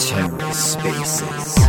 TerraSpaces.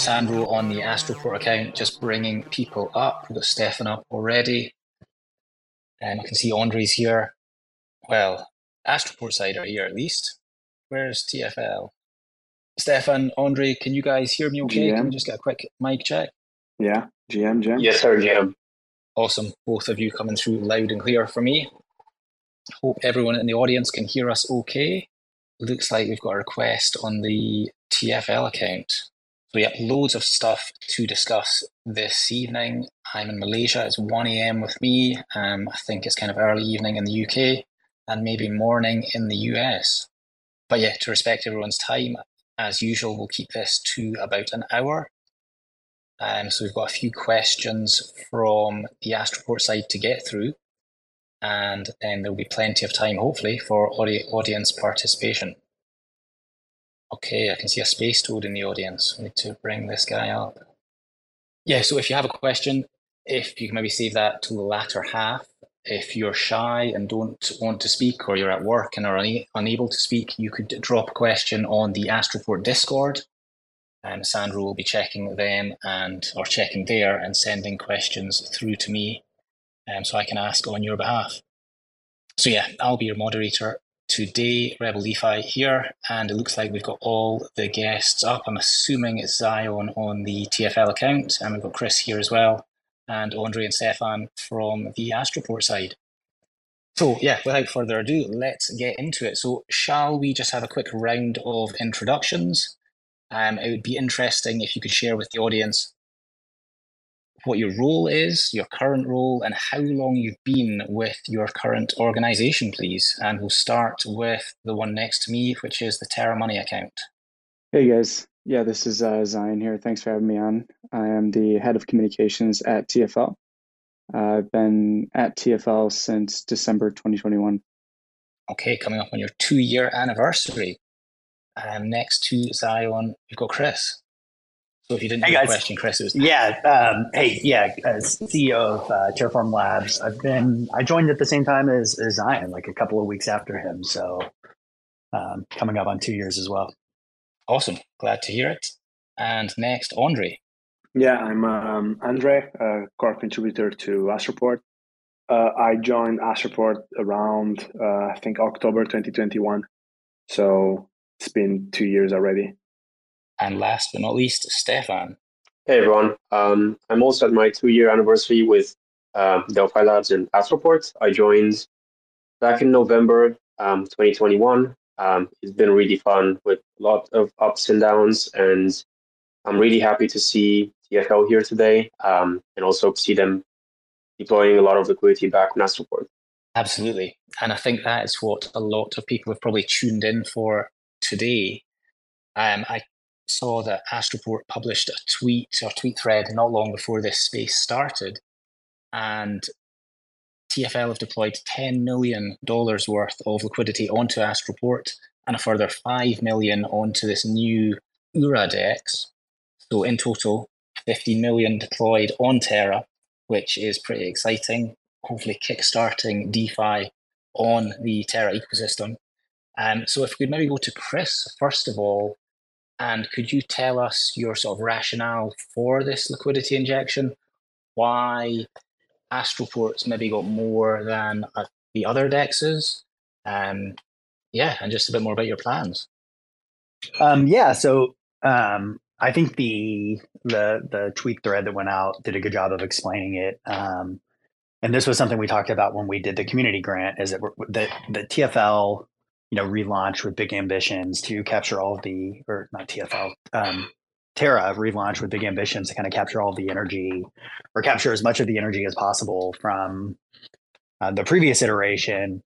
Sandro on the Astroport account, just bringing people up. We've got Stefan up already. And I can see Andre's here. Well, Astroport side are here at least. Where's TFL? Stefan, Andre, can you guys hear me okay? GM. Can we just get a quick mic check? Yeah, GM, GM. Yes, sir, GM. Awesome. Both of you coming through loud and clear for me. Hope everyone in the audience can hear us okay. Looks like we've got a request on the TFL account. So have loads of stuff to discuss this evening. I'm in Malaysia. It's 1 a.m. with me. Um, I think it's kind of early evening in the UK and maybe morning in the US. But yeah, to respect everyone's time, as usual, we'll keep this to about an hour. Um, so we've got a few questions from the Astroport side to get through, and then there'll be plenty of time, hopefully, for audi- audience participation. Okay, I can see a space toad in the audience. We need to bring this guy up. Yeah, so if you have a question, if you can maybe save that to the latter half. If you're shy and don't want to speak, or you're at work and are una- unable to speak, you could drop a question on the Astroport Discord. And Sandro will be checking them and or checking there and sending questions through to me, um, so I can ask on your behalf. So yeah, I'll be your moderator today, Rebel DeFi here, and it looks like we've got all the guests up. I'm assuming it's Zion on the TFL account, and we've got Chris here as well, and Andre and Stefan from the Astroport side. So, yeah, without further ado, let's get into it. So, shall we just have a quick round of introductions? Um, it would be interesting if you could share with the audience what your role is, your current role, and how long you've been with your current organization, please. And we'll start with the one next to me, which is the Terra Money account. Hey guys. Yeah, this is uh, Zion here. Thanks for having me on. I am the head of communications at TFL. Uh, I've been at TFL since December 2021. Okay, coming up on your two year anniversary. Um, next to Zion, we've got Chris. So if you didn't hey guys. question, Chris, was yeah. Um, hey, yeah. As CEO of uh, Terraform Labs, I've been I joined at the same time as, as Zion, like a couple of weeks after him. So um, coming up on two years as well. Awesome, glad to hear it. And next, Andre. Yeah, I'm um, Andre, a core contributor to Astroport. Uh, I joined Astroport around uh, I think October 2021, so it's been two years already. And last but not least, Stefan. Hey everyone. Um, I'm also at my two year anniversary with um, Delphi Labs and Astroport. I joined back in November um, 2021. Um, it's been really fun with a lot of ups and downs, and I'm really happy to see TFL here today um, and also see them deploying a lot of liquidity back in Astroport. Absolutely. And I think that is what a lot of people have probably tuned in for today. Um, I saw that Astroport published a tweet or tweet thread not long before this space started, and TFL have deployed $10 million worth of liquidity onto Astroport and a further 5 million onto this new URA DEX. So in total, 50 million deployed on Terra, which is pretty exciting. Hopefully, kickstarting DeFi on the Terra ecosystem. Um, so if we could maybe go to Chris first of all, and could you tell us your sort of rationale for this liquidity injection? Why Astroport's maybe got more than uh, the other dexes? Um, yeah, and just a bit more about your plans. Um, yeah, so um, I think the the the tweet thread that went out did a good job of explaining it. Um, and this was something we talked about when we did the community grant. Is that the the TFL you know, relaunch with big ambitions to capture all of the, or not TFL, um, Terra relaunch with big ambitions to kind of capture all the energy or capture as much of the energy as possible from uh, the previous iteration.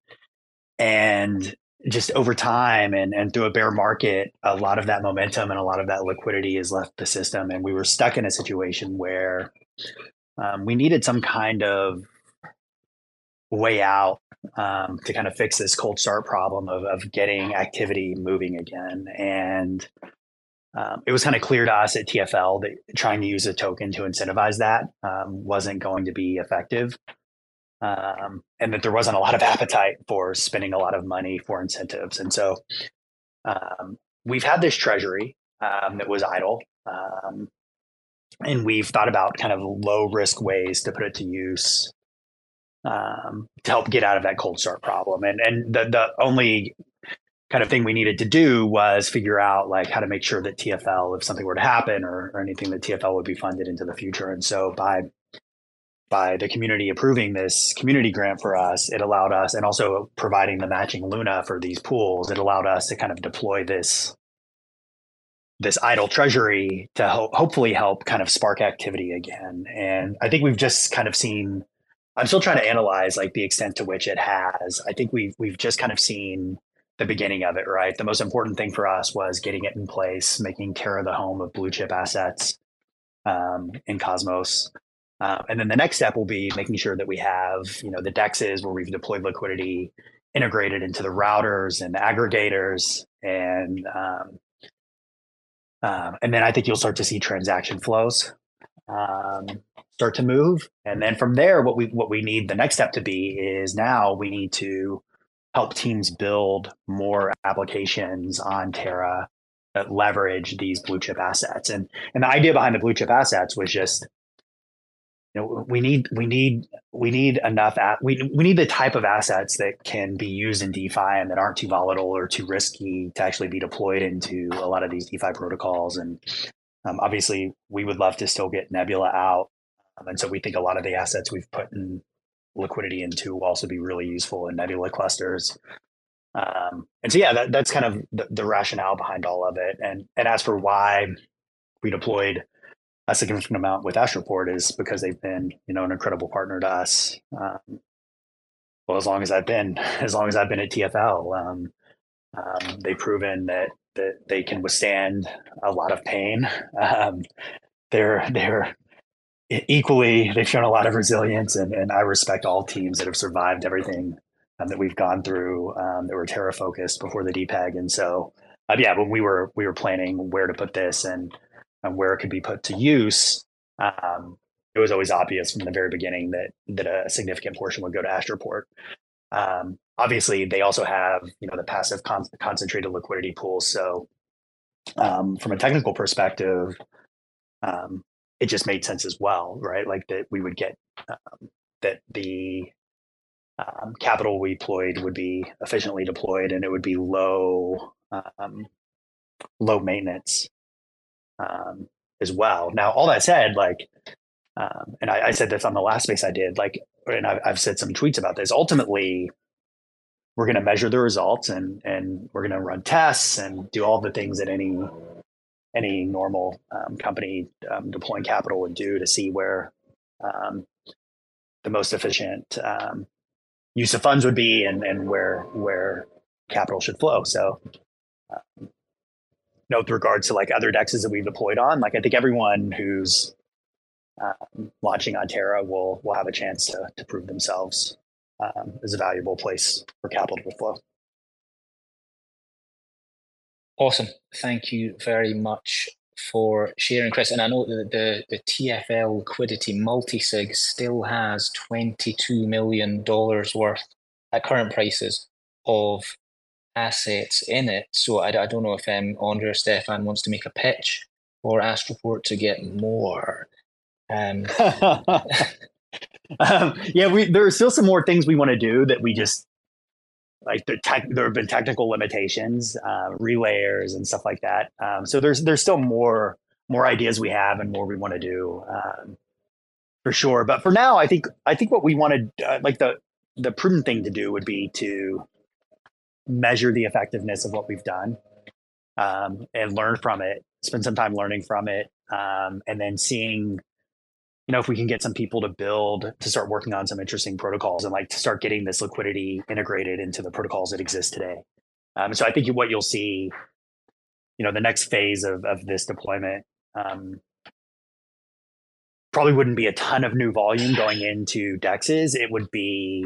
And just over time and, and through a bear market, a lot of that momentum and a lot of that liquidity has left the system. And we were stuck in a situation where um, we needed some kind of way out um, to kind of fix this cold start problem of, of getting activity moving again. And um, it was kind of clear to us at TFL that trying to use a token to incentivize that um, wasn't going to be effective. Um, and that there wasn't a lot of appetite for spending a lot of money for incentives. And so um, we've had this treasury um, that was idle. and we've thought about kind of low risk ways to put it to use um, to help get out of that cold start problem. And and the the only kind of thing we needed to do was figure out like how to make sure that TFL, if something were to happen or, or anything that TFL would be funded into the future. And so by by the community approving this community grant for us, it allowed us, and also providing the matching Luna for these pools, it allowed us to kind of deploy this this idle treasury to ho- hopefully help kind of spark activity again. And I think we've just kind of seen I'm still trying to analyze like the extent to which it has. I think we've we've just kind of seen the beginning of it, right? The most important thing for us was getting it in place, making Terra the home of blue chip assets um, in Cosmos. Uh, and then the next step will be making sure that we have, you know, the dexes where we've deployed liquidity integrated into the routers and the aggregators, and um, um, and then I think you'll start to see transaction flows. Um, start to move. And then from there, what we what we need the next step to be is now we need to help teams build more applications on Terra that leverage these blue chip assets. And and the idea behind the blue chip assets was just you know we need we need we need enough at, we we need the type of assets that can be used in DeFi and that aren't too volatile or too risky to actually be deployed into a lot of these DeFi protocols. And um, obviously, we would love to still get Nebula out um, and so we think a lot of the assets we've put in liquidity into will also be really useful in Nebula clusters. Um, and so, yeah, that, that's kind of the, the, rationale behind all of it. And and as for why we deployed a significant amount with Astroport is because they've been, you know, an incredible partner to us. Um, well, as long as I've been, as long as I've been at TFL, um, um, they've proven that that they can withstand a lot of pain. Um, they're they're equally, they've shown a lot of resilience, and, and I respect all teams that have survived everything um, that we've gone through um, that were Terra focused before the depeg. And so, uh, yeah, when we were we were planning where to put this and, and where it could be put to use, um, it was always obvious from the very beginning that that a significant portion would go to Astroport. Um, obviously, they also have you know the passive con- concentrated liquidity pools. So, um, from a technical perspective, um, it just made sense as well, right? Like that we would get um, that the um, capital we deployed would be efficiently deployed and it would be low um, low maintenance um, as well. Now, all that said, like, um, and I, I, said this on the last space I did, like, and I've, I've said some tweets about this. Ultimately, we're going to measure the results and and we're going to run tests and do all the things that any any normal um, company um, deploying capital would do to see where um, the most efficient um, use of funds would be and, and where where capital should flow. So, um, you know, with regards to like other dexes that we've deployed on, like I think everyone who's um, launching on Terra will will have a chance to to prove themselves as a valuable place for capital to flow. Awesome. Thank you very much for sharing, Chris. And I know that the, the TFL liquidity multisig still has $22 million worth at current prices of assets in it. So I, I don't know if um, Andre or Stefan wants to make a pitch for Astroport to get more. Um, um, yeah, we, there are still some more things we want to do that we just like the tech, there have been technical limitations, uh, relayers and stuff like that. Um, so there's there's still more more ideas we have and more we want to do um, for sure. But for now, I think I think what we wanted, uh, like the the prudent thing to do would be to measure the effectiveness of what we've done um, and learn from it, spend some time learning from it, um, and then seeing, you know, if we can get some people to build to start working on some interesting protocols and like to start getting this liquidity integrated into the protocols that exist today. Um, so I think what you'll see, you know, the next phase of of this deployment. Um, probably wouldn't be a ton of new volume going into dexes it would be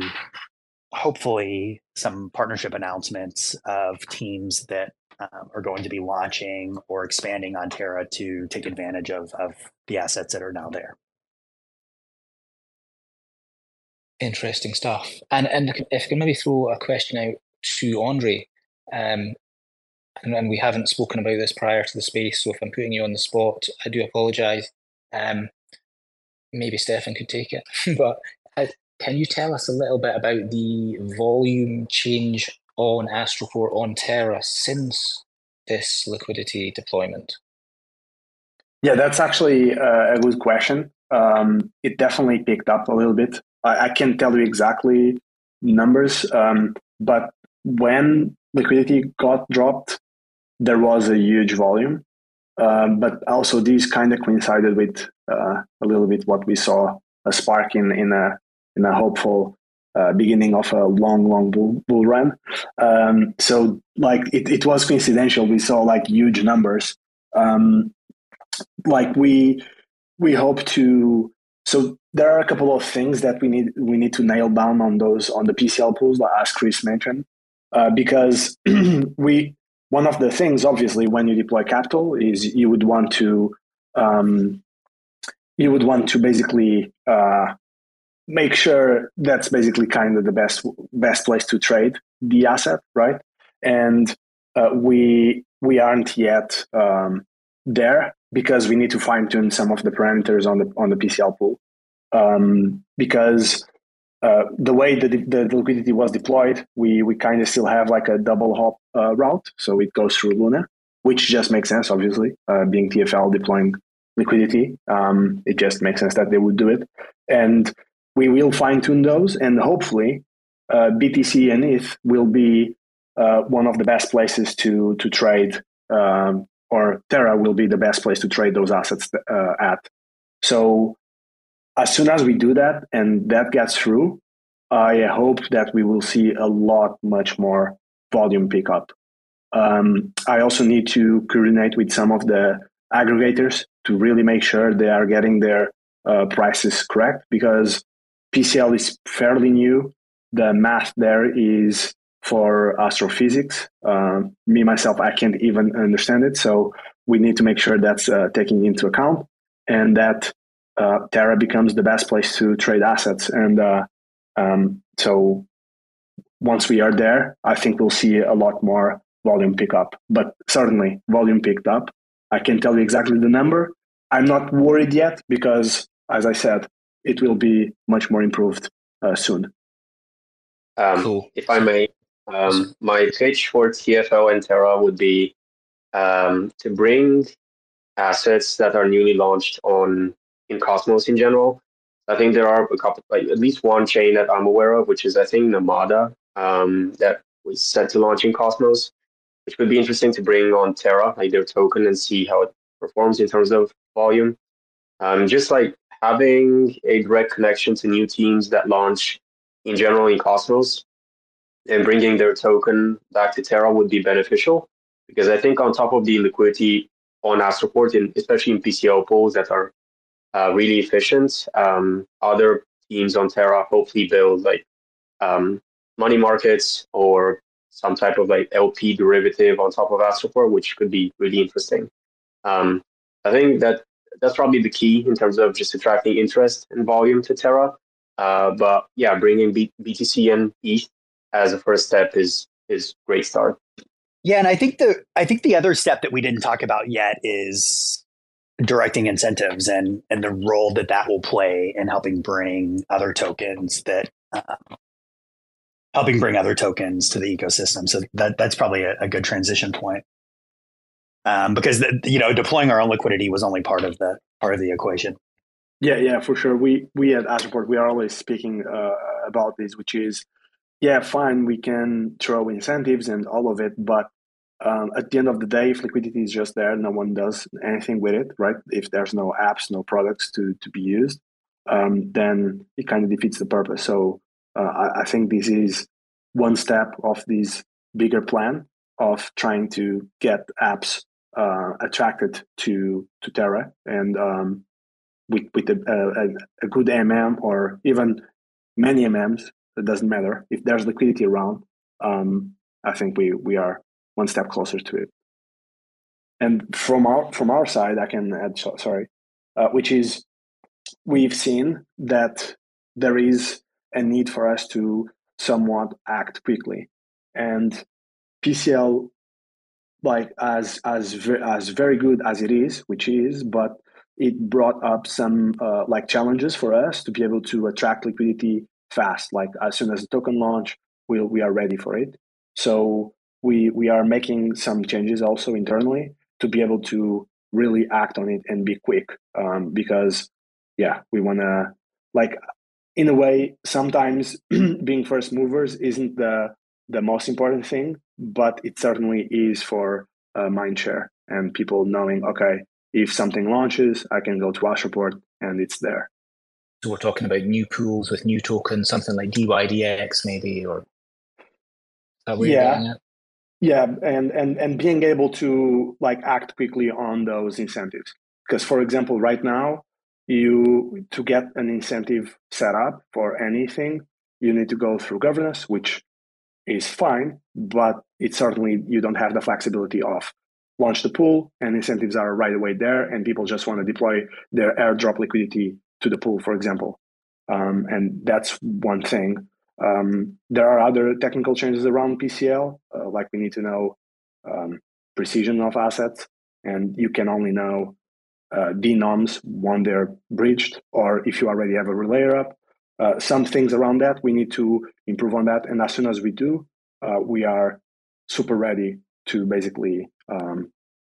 hopefully some partnership announcements of teams that um, are going to be launching or expanding on Terra to take advantage of, of the assets that are now there. Interesting stuff. And and if I can maybe throw a question out to Andre, um, and, and, we haven't spoken about this prior to the space, so if I'm putting you on the spot, I do apologise. Um, maybe Stefan could take it, but uh, can you tell us a little bit about the volume change on Astroport on Terra since this liquidity deployment? Yeah, that's actually uh, a good question. Um, it definitely picked up a little bit. I, I can't tell you exactly numbers, um, but when liquidity got dropped, there was a huge volume. Um, but also, these kind of coincided with uh, a little bit what we saw a spark in in a in a hopeful uh, beginning of a long, long bull, bull run. Um, so like it, it was coincidental. We saw like huge numbers. Um, like we we hope to. So there are a couple of things that we need we need to nail down on those on the PCL pools, like as Chris mentioned, uh, because we one of the things obviously when you deploy capital is you would want to um, you would want to basically uh, make sure that's basically kind of the best best place to trade the asset, right? And uh, we we aren't yet um, there because we need to fine tune some of the parameters on the on the PCL pool um, because uh, the way that the, the, liquidity was deployed, we we kind of still have like a double hop uh, route, so it goes through Luna, which just makes sense, obviously, uh, being TFL deploying liquidity. Um, it just makes sense that they would do it, and we will fine tune those, and hopefully, uh, BTC and ETH will be uh, one of the best places to to trade, um, or Terra will be the best place to trade those assets uh, at. So, as soon as we do that and that gets through, I hope that we will see a lot much more volume pickup. Um, I also need to coordinate with some of the aggregators to really make sure they are getting their uh, prices correct because PCL is fairly new. The math there is for astrophysics. Uh, me myself, I can't even understand it. So we need to make sure that's uh, taken into account and that uh, Terra becomes the best place to trade assets. And uh, um, so once we are there, I think we'll see a lot more volume pickup. But certainly, volume picked up. I can tell you exactly the number. I'm not worried yet because, as I said, it will be much more improved uh, soon. Um, cool. If I may, um, my pitch for TFL and Terra would be um, to bring assets that are newly launched on in Cosmos in general. I think there are a couple, like at least one chain that I'm aware of, which is I think Namada, um, that was set to launch in Cosmos, which would be interesting to bring on Terra, like their token, and see how it performs in terms of volume. Um, just like having a direct connection to new teams that launch in general in Cosmos and bringing their token back to Terra would be beneficial because I think on top of the liquidity on Astroport, and especially in PCL pools that are uh, really efficient, um, other teams on Terra hopefully build like um, money markets or some type of like LP derivative on top of Astroport, which could be really interesting. Um, I think that that's probably the key in terms of just attracting interest and volume to Terra. Uh, but yeah, bringing B- BTC and ETH as a first step is is great start. Yeah, and I think the I think the other step that we didn't talk about yet is directing incentives and and the role that that will play in helping bring other tokens that uh, helping bring other tokens to the ecosystem. So that that's probably a, a good transition point um, because the, you know deploying our own liquidity was only part of the part of the equation. Yeah, yeah, for sure. We we at Astroport we are always speaking uh, about this, which is yeah, fine, we can throw incentives and all of it, but um, at the end of the day, if liquidity is just there, no one does anything with it, right? If there's no apps, no products to to be used, um, then it kind of defeats the purpose. So uh, I, I, think this is one step of this bigger plan of trying to get apps uh, attracted to to Terra and um, with with a, a, a, good MM or even many MMs. It doesn't matter if there's liquidity around. Um, I think we we are one step closer to it. And from our from our side, I can add sorry, uh, which is we've seen that there is a need for us to somewhat act quickly, and PCL like as as as very good as it is, which is, but it brought up some uh, like challenges for us to be able to attract liquidity fast. Like as soon as the token launch, we we are ready for it. So we we are making some changes also internally to be able to really act on it and be quick um, because yeah we want to like in a way sometimes being first movers isn't the the most important thing but it certainly is for uh, mindshare and people knowing okay if something launches i can go to Astroport and it's there so we're talking about new pools with new tokens something like dydx maybe or yeah. yeah and and and being able to like act quickly on those incentives. Because for example right now you to get an incentive set up for anything you need to go through governance which is fine but it certainly you don't have the flexibility of launch the pool and incentives are right away there and people just want to deploy their airdrop liquidity to the pool for example um, and that's one thing um, there are other technical changes around PCL, uh, like we need to know um, precision of assets, and you can only know uh, denoms when they're breached, or if you already have a relayer up. Uh, some things around that we need to improve on that, and as soon as we do, uh, we are super ready to basically um,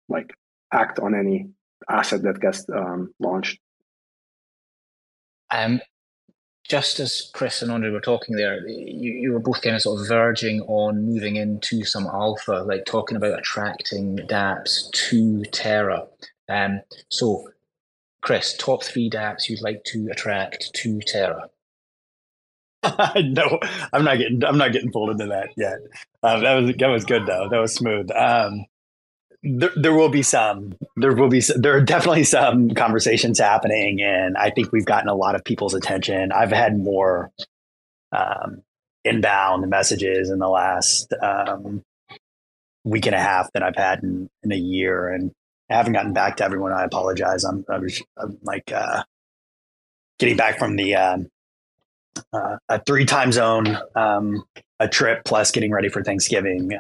like act on any asset that gets um, launched. Um, just as Chris and Andre were talking there, you, you were both kind of sort of verging on moving into some alpha, like talking about attracting dApps to Terra. Um, so, Chris, top three dApps you'd like to attract to Terra? no, I'm not getting. I'm not getting pulled into that yet. Um, that was that was good though. That was smooth. Um, there, there will be some there will be there are definitely some conversations happening and i think we've gotten a lot of people's attention. I've had more um, inbound messages in the last um, week and a half than i've had in, in a year and i haven't gotten back to everyone. I apologize. I'm, I'm, I'm like uh, getting back from the um, uh, a three time zone um, a trip plus getting ready for thanksgiving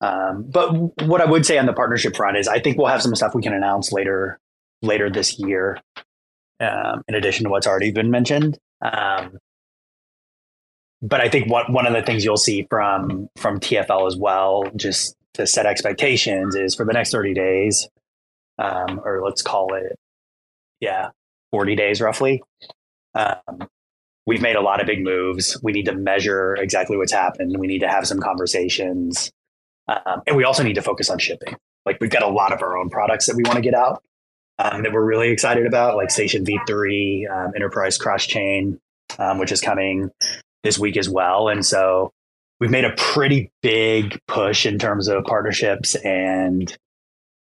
um, but what I would say on the partnership front is I think we'll have some stuff we can announce later later this year, um, in addition to what's already been mentioned. Um, but I think what one of the things you'll see from from TFL as well, just to set expectations, is for the next thirty days, um, or let's call it, yeah, forty days roughly. Um, we've made a lot of big moves. We need to measure exactly what's happened. We need to have some conversations. Um, and we also need to focus on shipping. Like we've got a lot of our own products that we want to get out um, that we're really excited about, like Station V3, um, Enterprise Cross Chain, um, which is coming this week as well. And so we've made a pretty big push in terms of partnerships and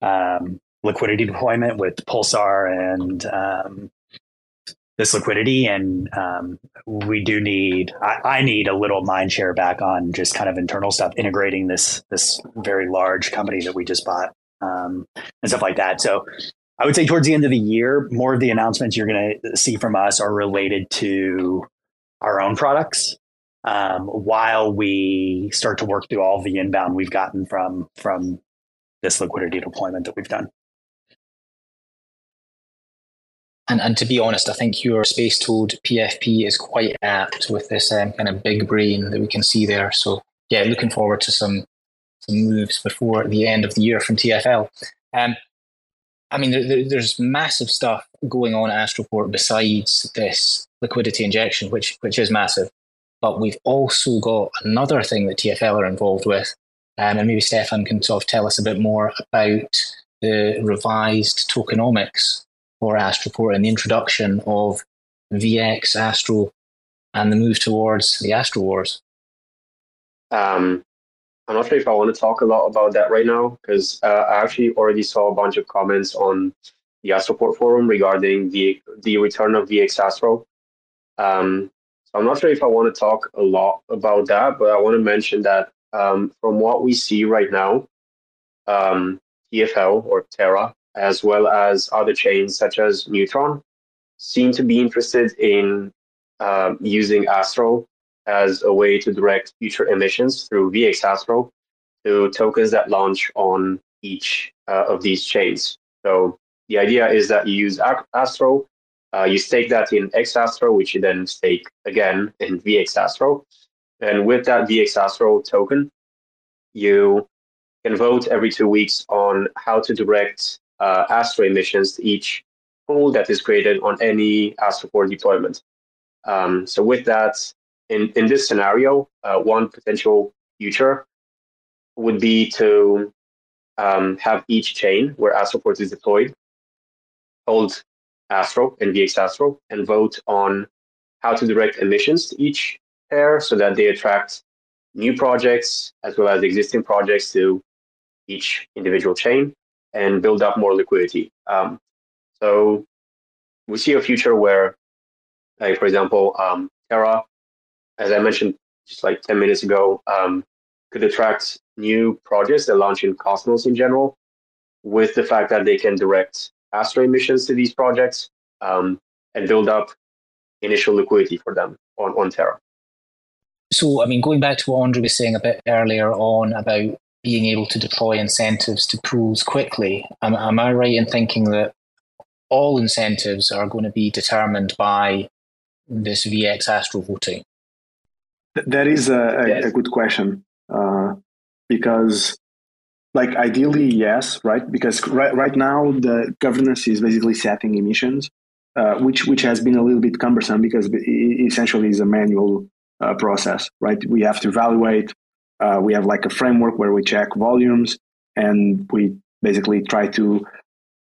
um, liquidity deployment with Pulsar and um, this liquidity and um, we do need I, I, need a little mind share back on just kind of internal stuff integrating this this very large company that we just bought um, and stuff like that. So i would say towards the end of the year more of the announcements you're going to see from us are related to our own products um, while we start to work through all the inbound we've gotten from from this liquidity deployment that we've done and, and to be honest, I think your Space Toad PFP is quite apt with this um, kind of big brain that we can see there. So yeah, looking forward to some some moves before the end of the year from TFL. Um, I mean, there, there, there's massive stuff going on at Astroport besides this liquidity injection, which which is massive. But we've also got another thing that TFL are involved with, Um, and maybe Stefan can sort of tell us a bit more about the revised tokenomics for Astroport and the introduction of VX Astro and the move towards the Astro Wars. Um, I'm not sure if I want to talk a lot about that right now because uh, I actually already saw a bunch of comments on the Astroport forum regarding the the return of VX Astro. Um, so I'm not sure if I want to talk a lot about that, but I want to mention that um, from what we see right now, um, TFL or Terra, as well as other chains such as Neutron, seem to be interested in uh, using Astro as a way to direct future emissions through VX Astro to tokens that launch on each uh, of these chains. So the idea is that you use Astro, uh, you stake that in X Astro, which you then stake again in VX Astro. And with that VX Astro token, you can vote every two weeks on how to direct uh, Astro emissions to each pool that is created on any Astroport deployment. Um, so with that, in, in this scenario, uh, one potential future would be to um, have each chain where Astroport is deployed hold Astro and VX Astro and vote on how to direct emissions to each pair so that they attract new projects as well as existing projects to each individual chain and build up more liquidity. Um, so we see a future where, like for example, um, Terra as I mentioned just like 10 minutes ago, um, could attract new projects that launch in Cosmos in general with the fact that they can direct Astro emissions to these projects um, and build up initial liquidity for them on, on Terra. So, I mean, going back to what Andre was saying a bit earlier on about being able to deploy incentives to pools quickly, am, am I right in thinking that all incentives are going to be determined by this VX Astro voting? That is a, a, yes. a good question uh, because, like, ideally, yes, right? Because right, right now the governance is basically setting emissions, uh, which which has been a little bit cumbersome because it essentially is a manual uh, process, right? We have to evaluate. Uh, we have like a framework where we check volumes, and we basically try to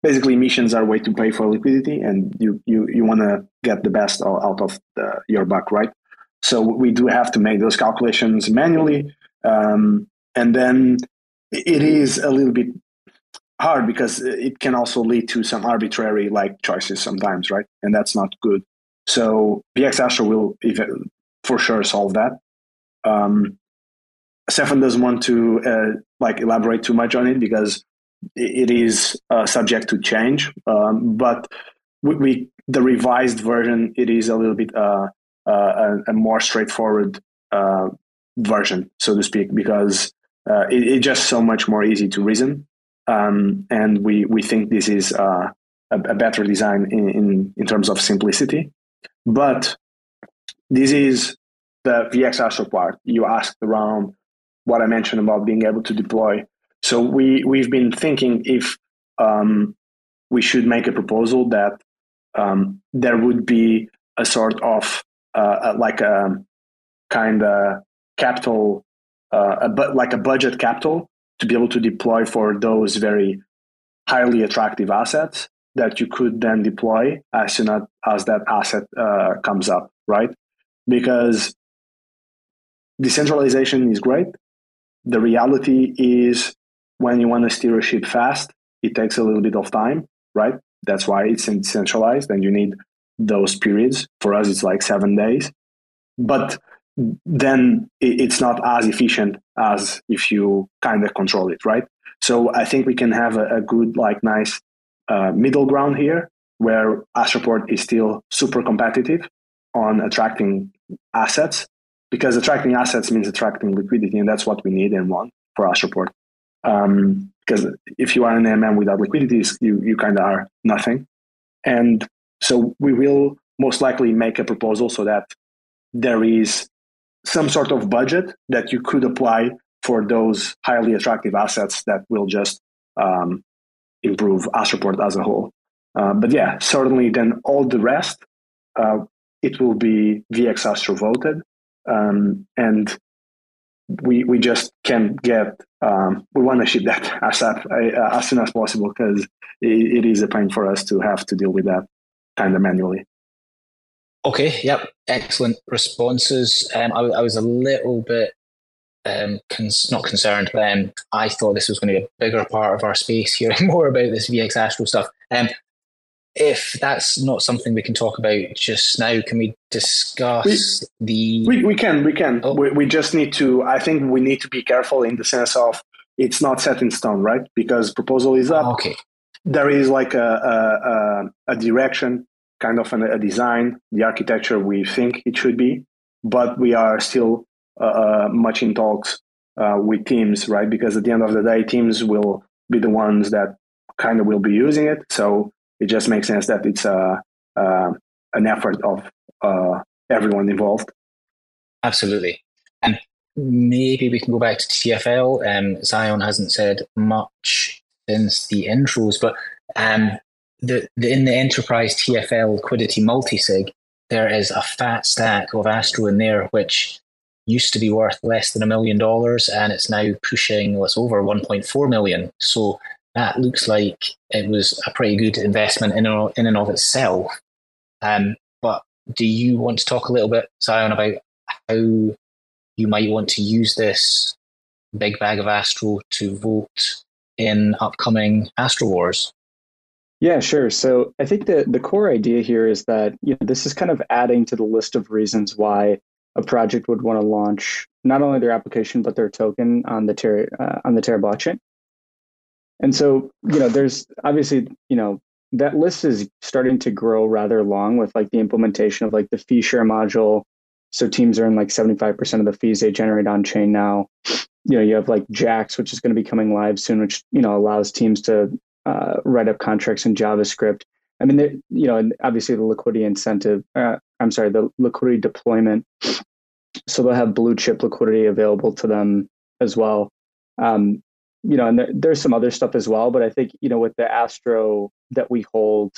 basically emissions are a way to pay for liquidity, and you you you want to get the best out of the, your buck, right? So we do have to make those calculations manually. Um, and then it is a little bit hard because it can also lead to some arbitrary like choices sometimes, right? And that's not good. So VX Astro will for sure solve that. Um, Stefan doesn't want to uh, like elaborate too much on it because it is uh, subject to change. Um, but we, we, the revised version it is a little bit uh, uh, a, a, more straightforward uh, version, so to speak, because uh, it, it's just so much more easy to reason. Um, and we, we think this is a, a, better design in, in, in terms of simplicity. But this is the VX Astro part. You asked around what I mentioned about being able to deploy. So we, we've been thinking if um, we should make a proposal that um, there would be a sort of uh, like a kind of capital, uh, but like a budget capital to be able to deploy for those very highly attractive assets that you could then deploy as soon as that asset uh, comes up, right? Because decentralization is great. The reality is when you want to steer a ship fast, it takes a little bit of time, right? That's why it's decentralized and you need those periods. For us, it's like seven days. But then it's not as efficient as if you kind of control it, right? So I think we can have a, a good, like, nice uh, middle ground here where Astroport is still super competitive on attracting assets because attracting assets means attracting liquidity, and that's what we need and want for Astroport. Um, because if you are an AMM without liquidity, you, you kind of are nothing. And so we will most likely make a proposal so that there is some sort of budget that you could apply for those highly attractive assets that will just um, improve Astroport as a whole. Uh, but yeah, certainly then all the rest, uh, it will be VX Astro voted. Um, and we, we just can't get um, we want to ship that ASAP uh, as soon as possible because it, it is a pain for us to have to deal with that kind of manually. Okay, yep, excellent responses. Um, I, I, was a little bit um, cons- not concerned, but um, I thought this was going to be a bigger part of our space, hearing more about this VX Astro stuff. If that's not something we can talk about just now, can we discuss we, the? We, we can, we can. Oh. We, we just need to. I think we need to be careful in the sense of it's not set in stone, right? Because proposal is up. Okay. There is like a a, a direction, kind of an, a design, the architecture we think it should be, but we are still uh, uh, much in talks uh, with teams, right? Because at the end of the day, teams will be the ones that kind of will be using it. So it just makes sense that it's a, uh, an effort of uh, everyone involved. Absolutely. And maybe we can go back to TFL. Um, Zion hasn't said much since the intros, but um, the, the, in the enterprise TFL liquidity multisig, there is a fat stack of Astro in there, which used to be worth less than a million dollars, and it's now pushing what's over 1.4 million. So that looks like it was a pretty good investment in, in and of itself. Um, but do you want to talk a little bit, Zion, about how you might want to use this big bag of Astro to vote in upcoming Astro Wars? Yeah, sure. So I think the the core idea here is that you know this is kind of adding to the list of reasons why a project would want to launch not only their application but their token on the Terra uh, on the Terra blockchain. And so, you know, there's obviously, you know, that list is starting to grow rather long with like the implementation of like the fee share module. So teams earn like 75% of the fees they generate on chain now. You know, you have like Jax, which is going to be coming live soon, which, you know, allows teams to uh, write up contracts in JavaScript. I mean, you know, and obviously the liquidity incentive, uh, I'm sorry, the liquidity deployment. So they'll have blue chip liquidity available to them as well. Um, you know, and there, there's some other stuff as well. But I think you know, with the Astro that we hold,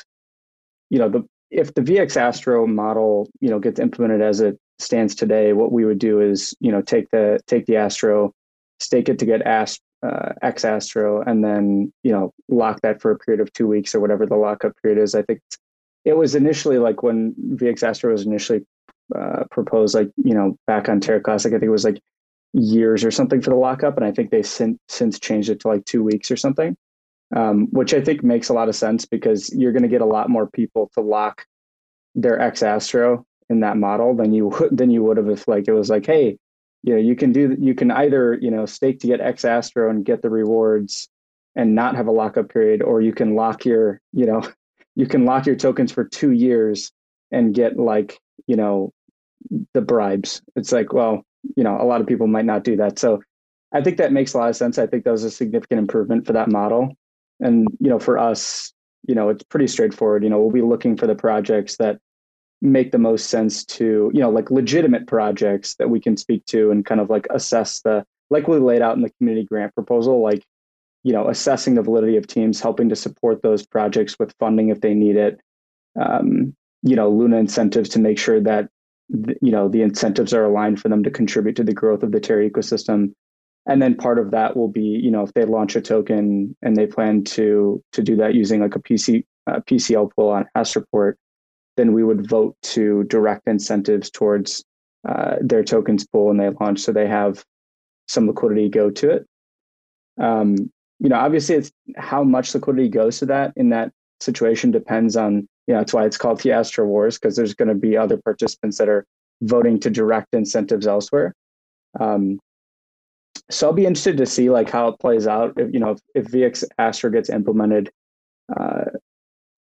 you know, the if the VX Astro model you know gets implemented as it stands today, what we would do is you know take the take the Astro, stake it to get Ast, uh, X Astro, and then you know lock that for a period of two weeks or whatever the lockup period is. I think it was initially like when VX Astro was initially uh, proposed, like you know back on Terra Classic, I think it was like years or something for the lockup, and I think they since since changed it to like two weeks or something, um, which I think makes a lot of sense because you're going to get a lot more people to lock their X Astro in that model than you would than you would have if like it was like, hey, you know, you can do you can either you know stake to get X Astro and get the rewards and not have a lockup period, or you can lock your you know you can lock your tokens for two years and get like you know the bribes. It's like, well, you know, a lot of people might not do that. So I think that makes a lot of sense. I think that was a significant improvement for that model. And, you know, for us, you know, it's pretty straightforward. You know, we'll be looking for the projects that make the most sense to, you know, like legitimate projects that we can speak to and kind of like assess the, like we laid out in the community grant proposal, like, you know, assessing the validity of teams, helping to support those projects with funding if they need it. Um, you know, Luna incentives to make sure that you know the incentives are aligned for them to contribute to the growth of the Terra ecosystem. And then part of that will be, you know, if they launch a token and they plan to to do that using like a PC PCL pool on Astroport, then we would vote to direct incentives towards uh, their tokens pool when they launch, so they have some liquidity go to it. Um, you know, obviously, it's how much liquidity goes to that in that situation depends on you know, that's why it's called the Astro Wars because there's going to be other participants that are voting to direct incentives elsewhere. Um, so I'll be interested to see like how it plays out. If you know if, if VX Astro gets implemented, uh,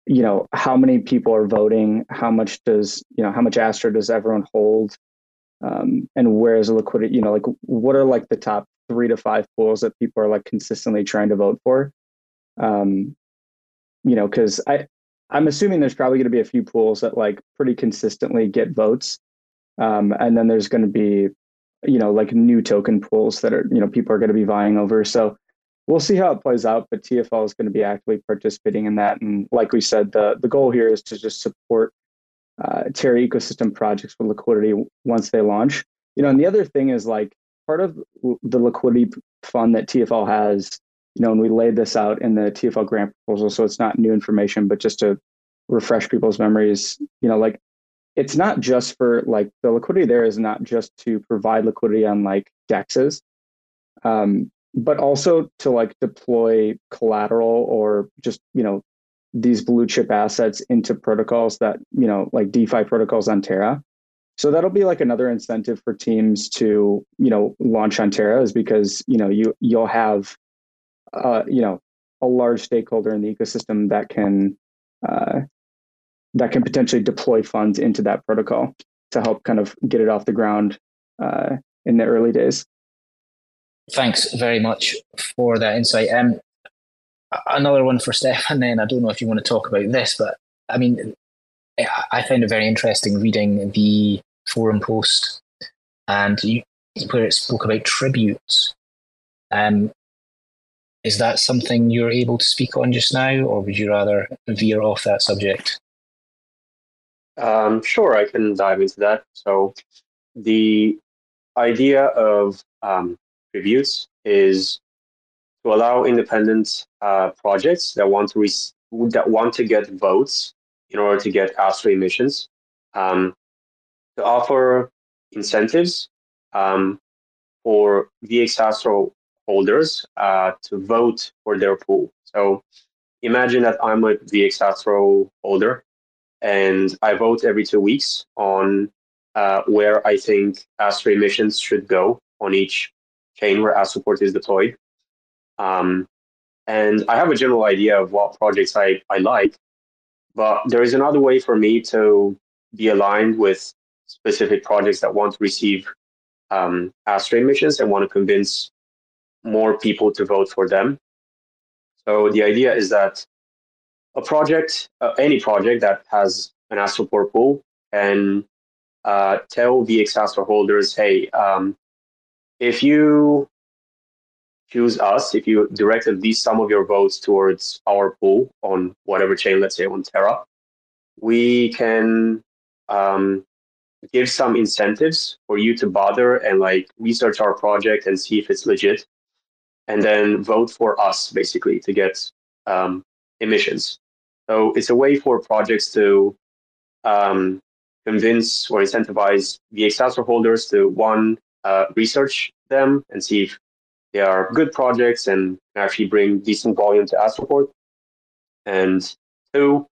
you know how many people are voting, how much does you know how much Astro does everyone hold, um, and where is the liquidity? You know, like what are like the top three to five pools that people are like consistently trying to vote for? Um, you know, because I I'm assuming there's probably going to be a few pools that like pretty consistently get votes, um, and then there's going to be, you know, like new token pools that are you know people are going to be vying over. So we'll see how it plays out. But TFL is going to be actively participating in that, and like we said, the the goal here is to just support uh, Terra ecosystem projects with liquidity once they launch. You know, and the other thing is like part of the liquidity fund that TFL has, you know, and we laid this out in the TFL grant proposal, so it's not new information, but just to refresh people's memories, you know, like it's not just for like the liquidity there is not just to provide liquidity on like dexes um, but also to like deploy collateral or just you know these blue chip assets into protocols that you know like defi protocols on terra. So that'll be like another incentive for teams to you know launch on terra is because you know you you'll have uh, you know a large stakeholder in the ecosystem that can uh, that can potentially deploy funds into that protocol to help kind of get it off the ground uh, in the early days. Thanks very much for that insight. Um, another one for Stefan. Then I don't know if you want to talk about this, but I mean, I found it very interesting reading the forum post and you, where it spoke about tributes. Um, is that something you're able to speak on just now, or would you rather veer off that subject? Um, sure, I can dive into that. So, the idea of um, reviews is to allow independent uh, projects that want to that want to get votes in order to get Astro emissions um, to offer incentives um, for VX Astro holders uh, to vote for their pool. So imagine that I'm a VX Astro holder and I vote every two weeks on uh, where I think Astro emissions should go on each chain where Astroport is deployed. Um, and I have a general idea of what projects I, I like, but there is another way for me to be aligned with specific projects that want to receive um, Astro emissions and want to convince more people to vote for them. So the idea is that a project, uh, any project that has an Astroport pool, and uh, tell VX Astro holders, hey, um, if you choose us, if you direct at least some of your votes towards our pool on whatever chain, let's say on Terra, we can um, give some incentives for you to bother and like research our project and see if it's legit, and then vote for us basically to get um, emissions. So it's a way for projects to um, convince or incentivize VX Astro holders to one, uh, research them and see if they are good projects and actually bring decent volume to Astroport. And two,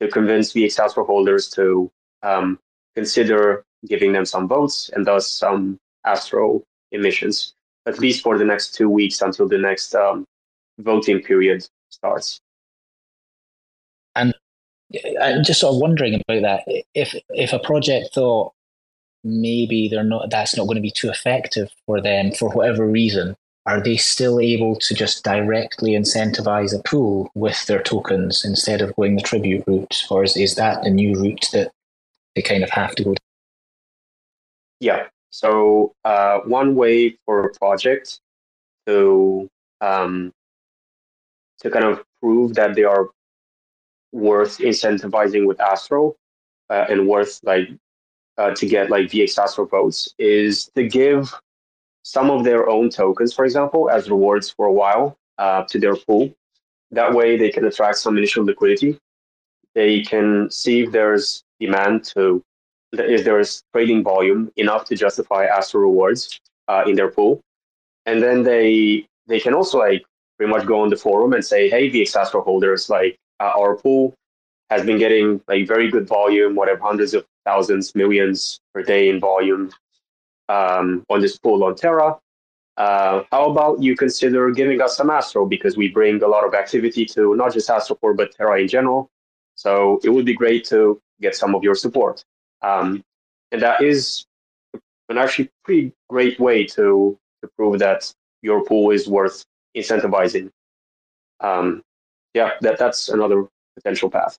to convince VX Astro holders to um, consider giving them some votes and thus some Astro emissions, at least for the next two weeks until the next um, voting period starts. And I'm just sort of wondering about that. If if a project thought maybe they're not that's not going to be too effective for them for whatever reason, are they still able to just directly incentivize a pool with their tokens instead of going the tribute route, or is is that the new route that they kind of have to go? Yeah. So uh, one way for a project to um, to kind of prove that they are worth incentivizing with Astro uh, and worth like uh, to get like VX Astro votes is to give some of their own tokens, for example, as rewards for a while uh, to their pool. That way, they can attract some initial liquidity. They can see if there's demand to, if there's trading volume enough to justify Astro rewards uh, in their pool, and then they they can also like pretty much go on the forum and say, "Hey, VX Astro holders, like uh, our pool has been getting like very good volume, whatever hundreds of thousands, millions per day in volume um, on this pool on Terra. Uh, how about you consider giving us some Astro because we bring a lot of activity to not just Astroport but Terra in general. So it would be great to get some of your support. Um, and that is an actually pretty great way to, to prove that your pool is worth incentivizing. Um, yeah, that that's another potential path.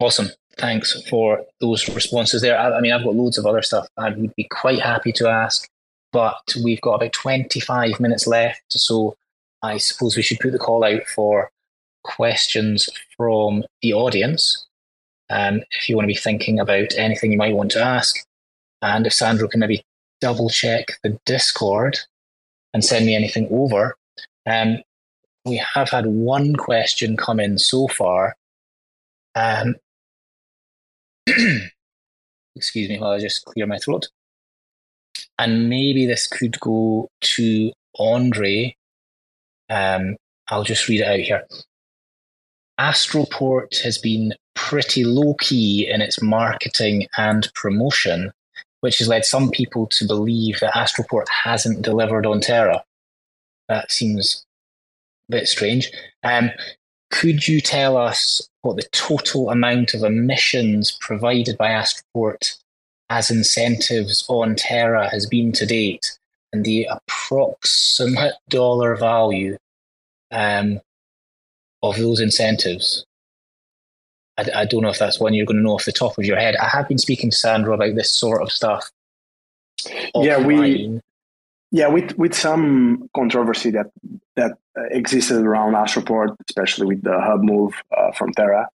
Awesome. Thanks for those responses there. I, I, mean, I've got loads of other stuff I would be quite happy to ask, but we've got about 25 minutes left. So I suppose we should put the call out for questions from the audience. Um, if you want to be thinking about anything you might want to ask, and if Sandro can maybe double check the Discord and send me anything over. Um, we have had one question come in so far. Um, excuse me while I just clear my throat. And maybe this could go to Andre. Um, I'll just read it out here. Astroport has been pretty low key in its marketing and promotion, which has led some people to believe that Astroport hasn't delivered on Terra. That seems a bit strange. Um, could you tell us what the total amount of emissions provided by Astroport as incentives on Terra has been to date and the approximate dollar value um, of those incentives? I, I, don't know if that's one you're going to know off the top of your head. I have been speaking to Sandra about this sort of stuff. Yeah, we yeah with with some controversy that that existed around Astroport, especially with the hub move uh, from Terra,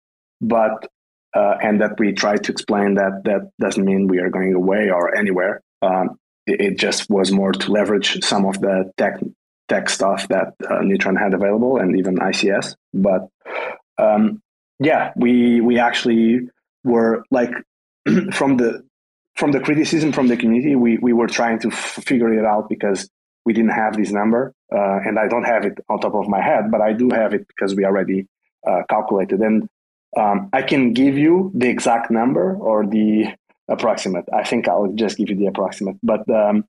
but uh, and that we tried to explain that that doesn't mean we are going away or anywhere. Um, it, it, just was more to leverage some of the tech tech stuff that uh, Neutron had available and even ICS. But um, yeah, we we actually were like from the from the criticism from the community, we we were trying to f- figure it out because we didn't have this number, uh, and I don't have it on top of my head, but I do have it because we already uh, calculated. And um, I can give you the exact number or the approximate. I think I'll just give you the approximate, but um,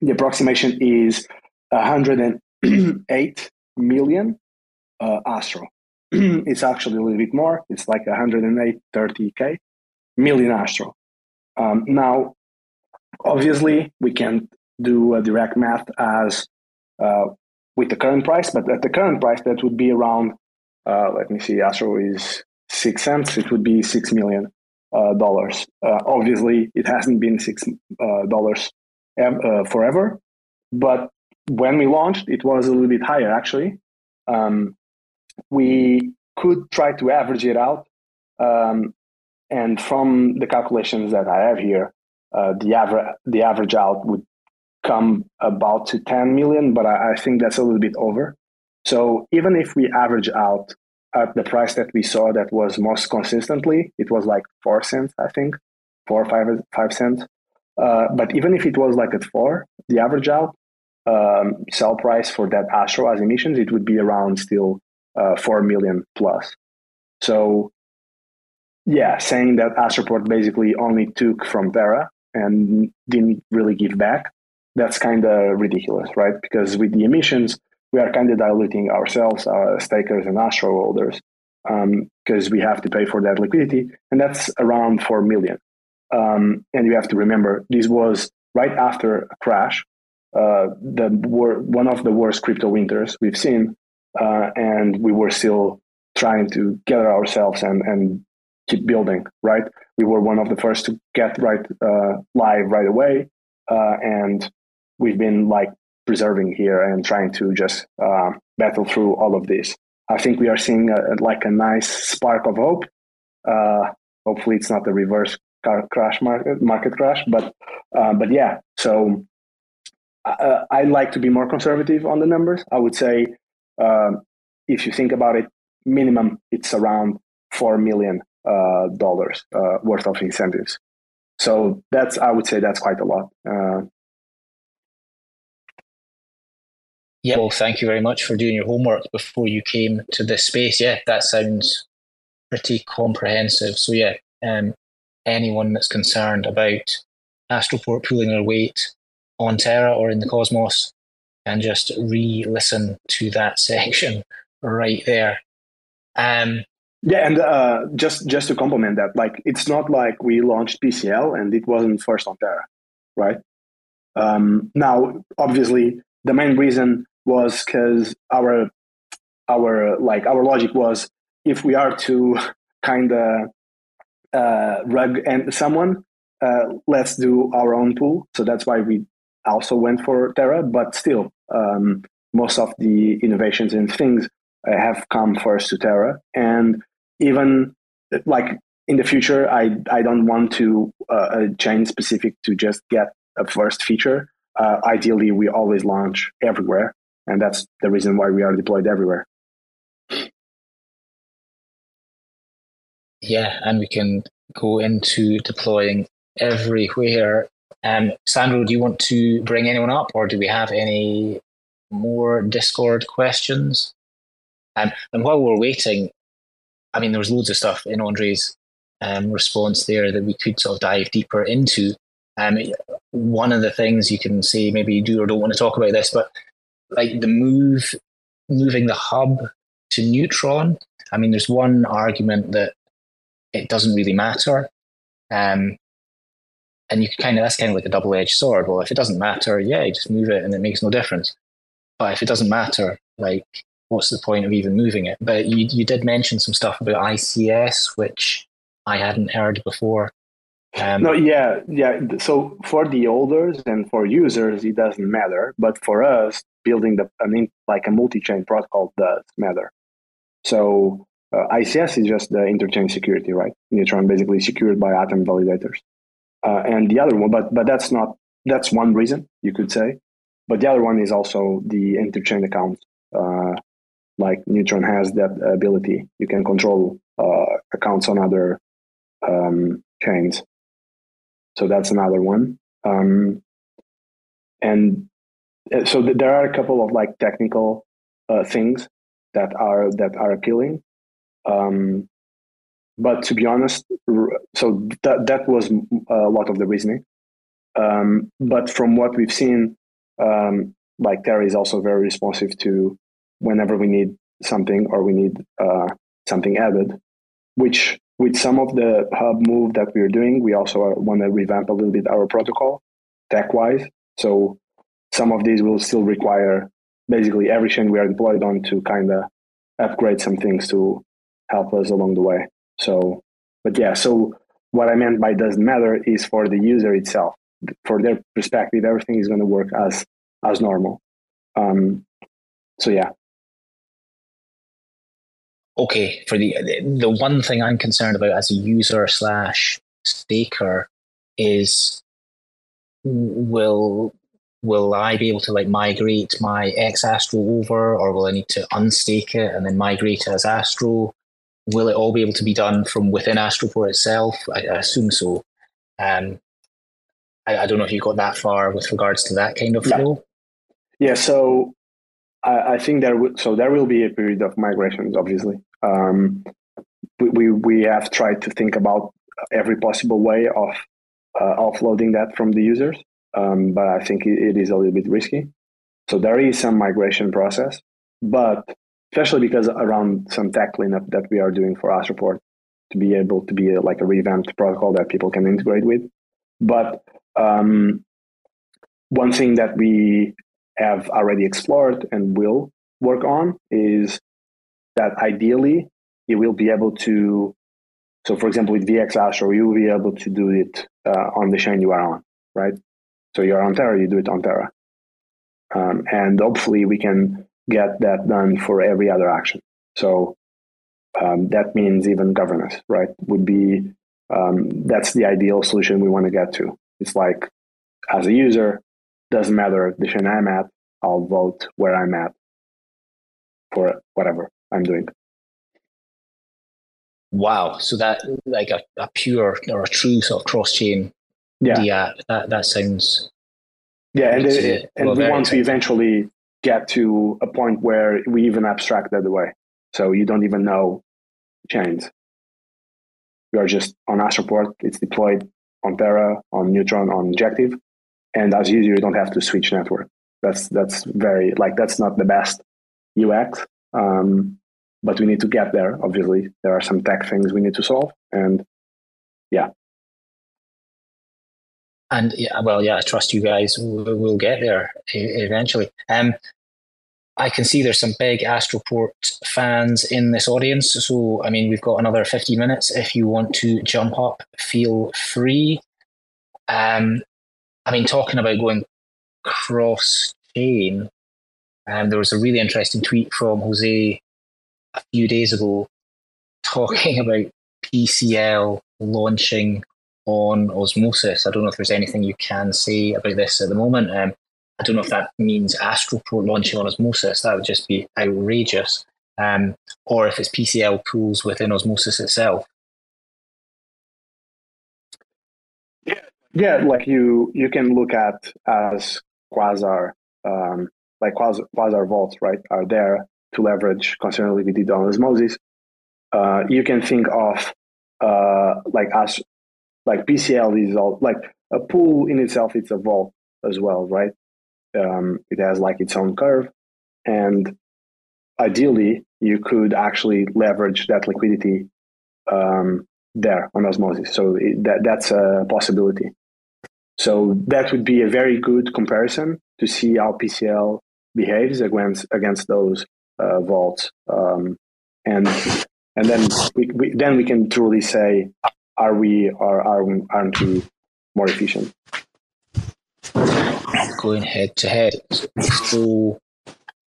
the approximation is 108 million uh, Astro. it's actually a little bit more. It's like 108, 30k million Astro. Um, now, obviously, we can't do a direct math as uh, with the current price, but at the current price, that would be around. Uh, let me see. Astro is six cents. It would be six million uh, dollars. Uh, obviously, it hasn't been six uh, dollars uh, forever, but when we launched, it was a little bit higher actually. Um, we could try to average it out. Um, and from the calculations that I have here, uh, the average the average out would come about to 10 million, but I, I, think that's a little bit over. So even if we average out at the price that we saw that was most consistently, it was like four cents, I think, four or five five cents. Uh, but even if it was like at four, the average out um, sell price for that Astro as emissions, it would be around still uh, 4 million plus. So, yeah, saying that Astroport basically only took from Terra and didn't really give back, that's kind of ridiculous, right? Because with the emissions, we are kind of diluting ourselves, our stakers and Astro holders, because um, we have to pay for that liquidity, and that's around 4 million. Um, and you have to remember, this was right after a crash, uh, the one of the worst crypto winters we've seen, uh, and we were still trying to gather ourselves and, and keep building. Right, we were one of the first to get right uh, live right away, uh, and we've been like preserving here and trying to just uh, battle through all of this. I think we are seeing a, like a nice spark of hope. Uh, hopefully, it's not a reverse crash market market crash, but but yeah. So uh, I like to be more conservative on the numbers. I would say um, if you think about it, minimum it's around four million uh, dollars uh, worth of incentives. So that's I would say that's quite a lot. Uh, yeah, well, thank you very much for doing your homework before you came to this space. Yeah, that sounds pretty comprehensive. So yeah, um, anyone that's concerned about Astroport pulling their weight on Terra or in the Cosmos and just re-listen to that section right there. Um, yeah, and uh, just just to complement that, like it's not like we launched PCL and it wasn't first on Terra, right? Um, now, obviously, the main reason was because our our like our logic was if we are to kind of uh, rug and someone, uh, let's do our own pool. So that's why we also went for Terra, but still, um, most of the innovations and things uh, have come first to Terra. And even like in the future, I, I don't want to uh, a chain specific to just get a first feature. Uh, ideally, we always launch everywhere, and that's the reason why we are deployed everywhere. Yeah, and we can go into deploying everywhere. Um, Sandro, do you want to bring anyone up, or do we have any more Discord questions? Um, and while we're waiting, I mean, there was loads of stuff in Andre's um, response there that we could sort of dive deeper into. Um, one of the things you can say, maybe you do or don't want to talk about this, but like the move, moving the hub to Neutron. I mean, there's one argument that it doesn't really matter. Um, and you kind of that's kind of like a double edged sword. Well, if it doesn't matter, yeah, you just move it and it makes no difference. But if it doesn't matter, like what's the point of even moving it? But you you did mention some stuff about ICS, which I hadn't heard before. Um, no, yeah, yeah. So for the holders and for users, it doesn't matter. But for us, building the I mean, like a multi-chain protocol does matter. So uh, ICS is just the interchain security, right? Neutron basically secured by Atom validators. Uh, and the other one, but but that's not that's one reason you could say. But the other one is also the interchain account. Uh, like Neutron has that ability. You can control uh, accounts on other um, chains. So that's another one. Um, and uh, so th- there are a couple of like technical uh, things that are that are appealing. Um, but to be honest, so that that was a lot of the reasoning. Um, but from what we've seen, um, like Terra is also very responsive to whenever we need something or we need uh, something added. Which with some of the hub move that we're doing, we also want to revamp a little bit our protocol tech wise. So some of these will still require basically every chain we are deployed on to kind of upgrade some things to help us along the way. So, but yeah, so what I meant by doesn't matter is for the user itself. For their perspective, everything is going to work as as normal. Um, so yeah. Okay, for the the one thing I'm concerned about as a user slash staker is will will I be able to like migrate my X Astro over, or will I need to unstake it and then migrate it as Astro? Will it all be able to be done from within Astroport itself? I, I assume so. Um, I, I, don't know if you got that far with regards to that kind of flow. Yeah, yeah so I, I think there w- so there will be a period of migrations. Obviously, um, we, we, we have tried to think about every possible way of uh, offloading that from the users, um, but I think it, it is a little bit risky. So there is some migration process, but especially because around some tech cleanup that we are doing for Astroport to be able to be a, like a revamped protocol that people can integrate with. But um, one thing that we have already explored and will work on is that ideally you will be able to. So, for example, with VX Astro, you will be able to do it uh, on the chain you are on, right? So you're on Terra, you do it on Terra, um, and hopefully we can get that done for every other action. So um, that means even governance, right? Would be um, that's the ideal solution we want to get to. It's like as a user, doesn't matter the chain I'm at, I'll vote where I'm at for whatever I'm doing. Wow. So that like a, a pure or a true sort of cross chain yeah. that that sounds yeah, and, it, and well, once we eventually get to a point where we even abstract that away. So you don't even know chains. You are just on Astroport, it's deployed on Terra, on Neutron, on Injective. And as usual, you don't have to switch network. That's that's very like that's not the best UX. Um, but we need to get there. Obviously, there are some tech things we need to solve, and yeah, and yeah, well, yeah, I trust you guys. We'll, we'll get there eventually. Um, I can see there's some big Astroport fans in this audience. So, I mean, we've got another 15 minutes. If you want to jump up, feel free. Um, I mean, talking about going cross chain, um, there was a really interesting tweet from Jose a few days ago talking about PCL launching on Osmosis. I don't know if there's anything you can say about this at the moment. Um, I don't know if that means Astroport launching on Osmosis. That would just be outrageous. Um, or if it's PCL pools within Osmosis itself. Yeah, like you you can look at as Quasar, um, like Quasar, Quasar vaults, right, are there to leverage constrained liquidity on osmosis. Uh, you can think of uh, like as like PCL is all like a pool in itself. It's a vault as well, right? Um, it has like its own curve, and ideally, you could actually leverage that liquidity um, there on osmosis. So it, that that's a possibility. So that would be a very good comparison to see how PCL behaves against against those uh, vaults, um, and and then we, we, then we can truly say, are we or are aren't we more efficient? Going head to head, so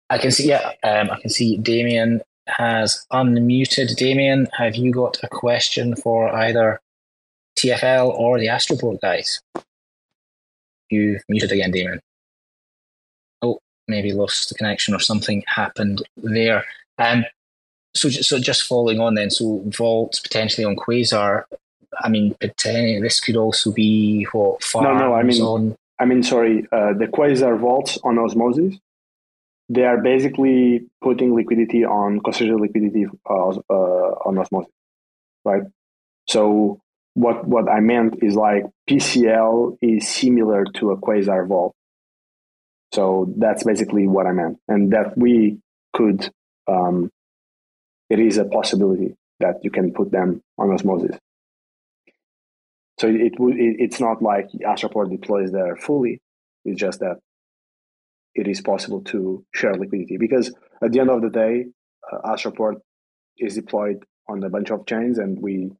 I can see. Yeah, um, I can see Damien has unmuted. Damien, have you got a question for either TFL or the Astroport guys? You've muted again, Damon. Oh, maybe lost the connection or something happened there. Um, so, so just following on then, so Vault potentially on Quasar. I mean, potentially this could also be what farms no, no. I mean, on. I mean, sorry. Uh, the Quasar vaults on Osmosis, they are basically putting liquidity on concentrated liquidity uh, uh, on Osmosis, right? So what what I meant is like PCL is similar to a quasar vault. So that's basically what I meant, and that we could. Um, it is a possibility that you can put them on osmosis. So it. It, it's not like Astroport deploys there fully. It's just that it is possible to share liquidity because at the end of the day, uh, Astroport is deployed on a bunch of chains, and we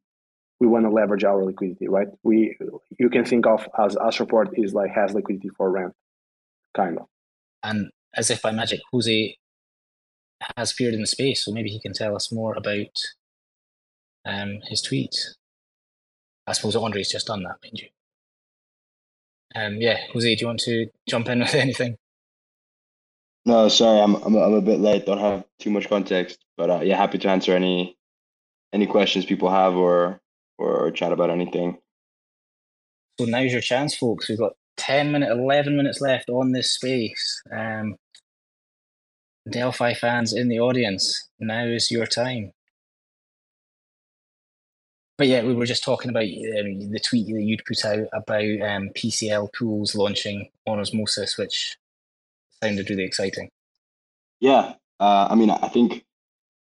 we want to leverage our liquidity, right? We you can think of as Astroport is like has liquidity for rent, kind of. And as if by magic, Jose has appeared in the space, so maybe he can tell us more about um, his tweet. I suppose Andre's just done that, mind you. Um, yeah, Jose, do you want to jump in with anything? No, sorry, I'm I'm I'm a bit late. Don't have too much context, but uh, yeah, happy to answer any any questions people have or or, chat about anything. So now's your chance, folks. We've got 10 minutes, 11 minutes left on this space. Um, Delphi fans in the audience, now is your time. But yeah, we were just talking about um, the tweet that you'd put out about um, PCL pools launching on Osmosis, which sounded really exciting. Yeah, uh, I mean, I think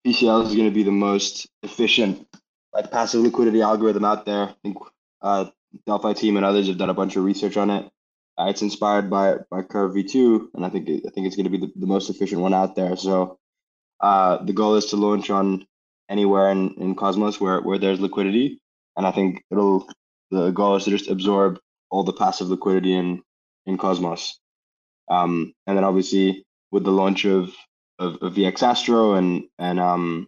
PCL is going to be the most efficient like passive liquidity algorithm out there. I think uh, Delphi team and others have done a bunch of research on it. Uh, it's inspired by by Curve V2, and I think I think it's going to be the, the most efficient one out there. So uh, the goal is to launch on anywhere in, in Cosmos where where there's liquidity, and I think it'll the goal is to just absorb all the passive liquidity in in Cosmos. Um, and then obviously with the launch of of, of VX Astro and and um,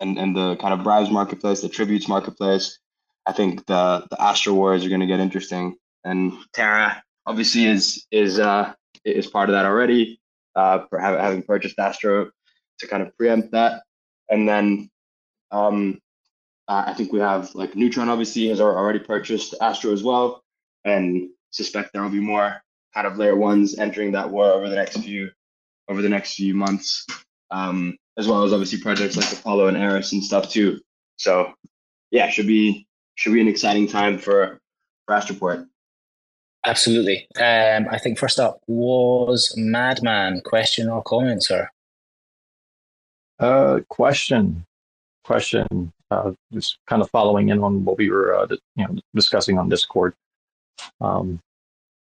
and, and the kind of bribes marketplace, the tributes marketplace, I think the the Astro Wars are going to get interesting. And Terra obviously is is uh, is part of that already, uh, having purchased Astro to kind of preempt that. And then um, I think we have like Neutron obviously has already purchased Astro as well, and suspect there will be more kind of layer ones entering that war over the next few over the next few months. Um, as well as obviously projects like Apollo and Eris and stuff too. So yeah, should be should be an exciting time for for Astroport. Absolutely. Um, I think first up was Madman. Question or comment, sir? Uh, question, question. Uh, just kind of following in on what we were, uh, you know, discussing on Discord. Um,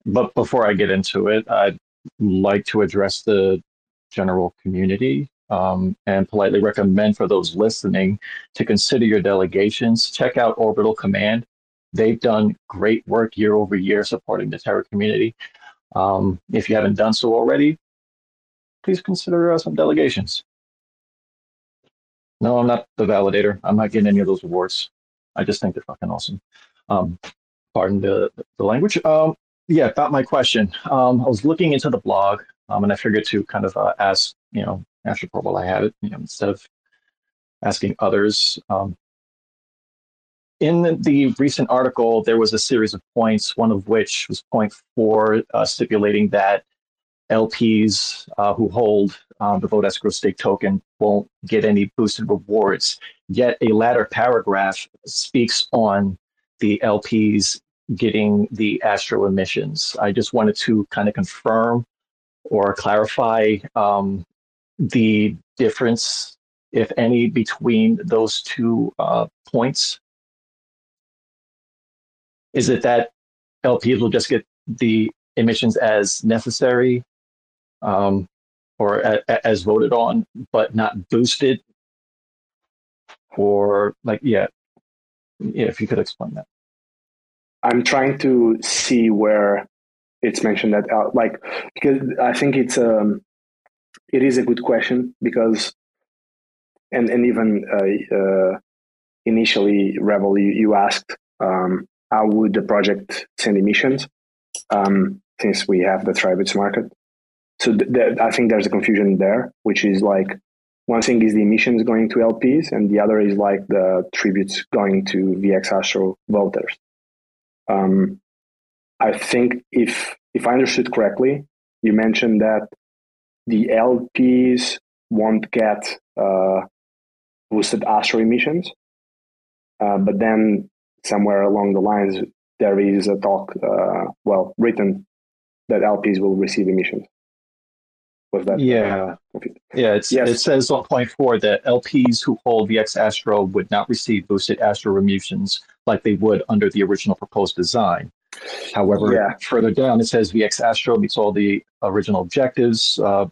but before I get into it, I'd like to address the general community um, and politely recommend for those listening to consider your delegations. Check out Orbital Command. They've done great work year over year supporting the Terra community. Um, if you haven't done so already, please consider uh, some delegations. No, I'm not the validator. I'm not getting any of those rewards. I just think they're fucking awesome. Um, pardon the, the language. Um, yeah, about my question. Um, I was looking into the blog, um, and I figured to kind of uh, ask, you know, Astroport while I had it, you know, instead of asking others. Um, in the recent article, there was a series of points, one of which was point four, uh, stipulating that LPs uh, who hold um, the vote escrow stake token won't get any boosted rewards. Yet a latter paragraph speaks on the LPs getting the astro emissions. I just wanted to kind of confirm or clarify um, the difference, if any, between those two uh, points. Is it that LPs will just get the emissions as necessary um, or a, as voted on, but not boosted? Or like, yeah, yeah, if you could explain that. I'm trying to see where it's mentioned that uh, like because I think it's um it is a good question because and and even uh, uh, initially Rebel you, you asked um, how would the project send emissions um, since we have the tributes market so th- th- I think there's a confusion there which is like one thing is the emissions going to LPs and the other is like the tributes going to VX Astro voters um, I think if if I understood correctly, you mentioned that the LPs won't get uh, boosted astro emissions, uh, but then somewhere along the lines there is a talk, uh, well, written that LPs will receive emissions. Was that? Yeah. Yeah, yes. it says on point four that LPs who hold VX Astro would not receive boosted Astro emissions like they would under the original proposed design. However, yeah. further down it says VX Astro meets all the original objectives. Uh,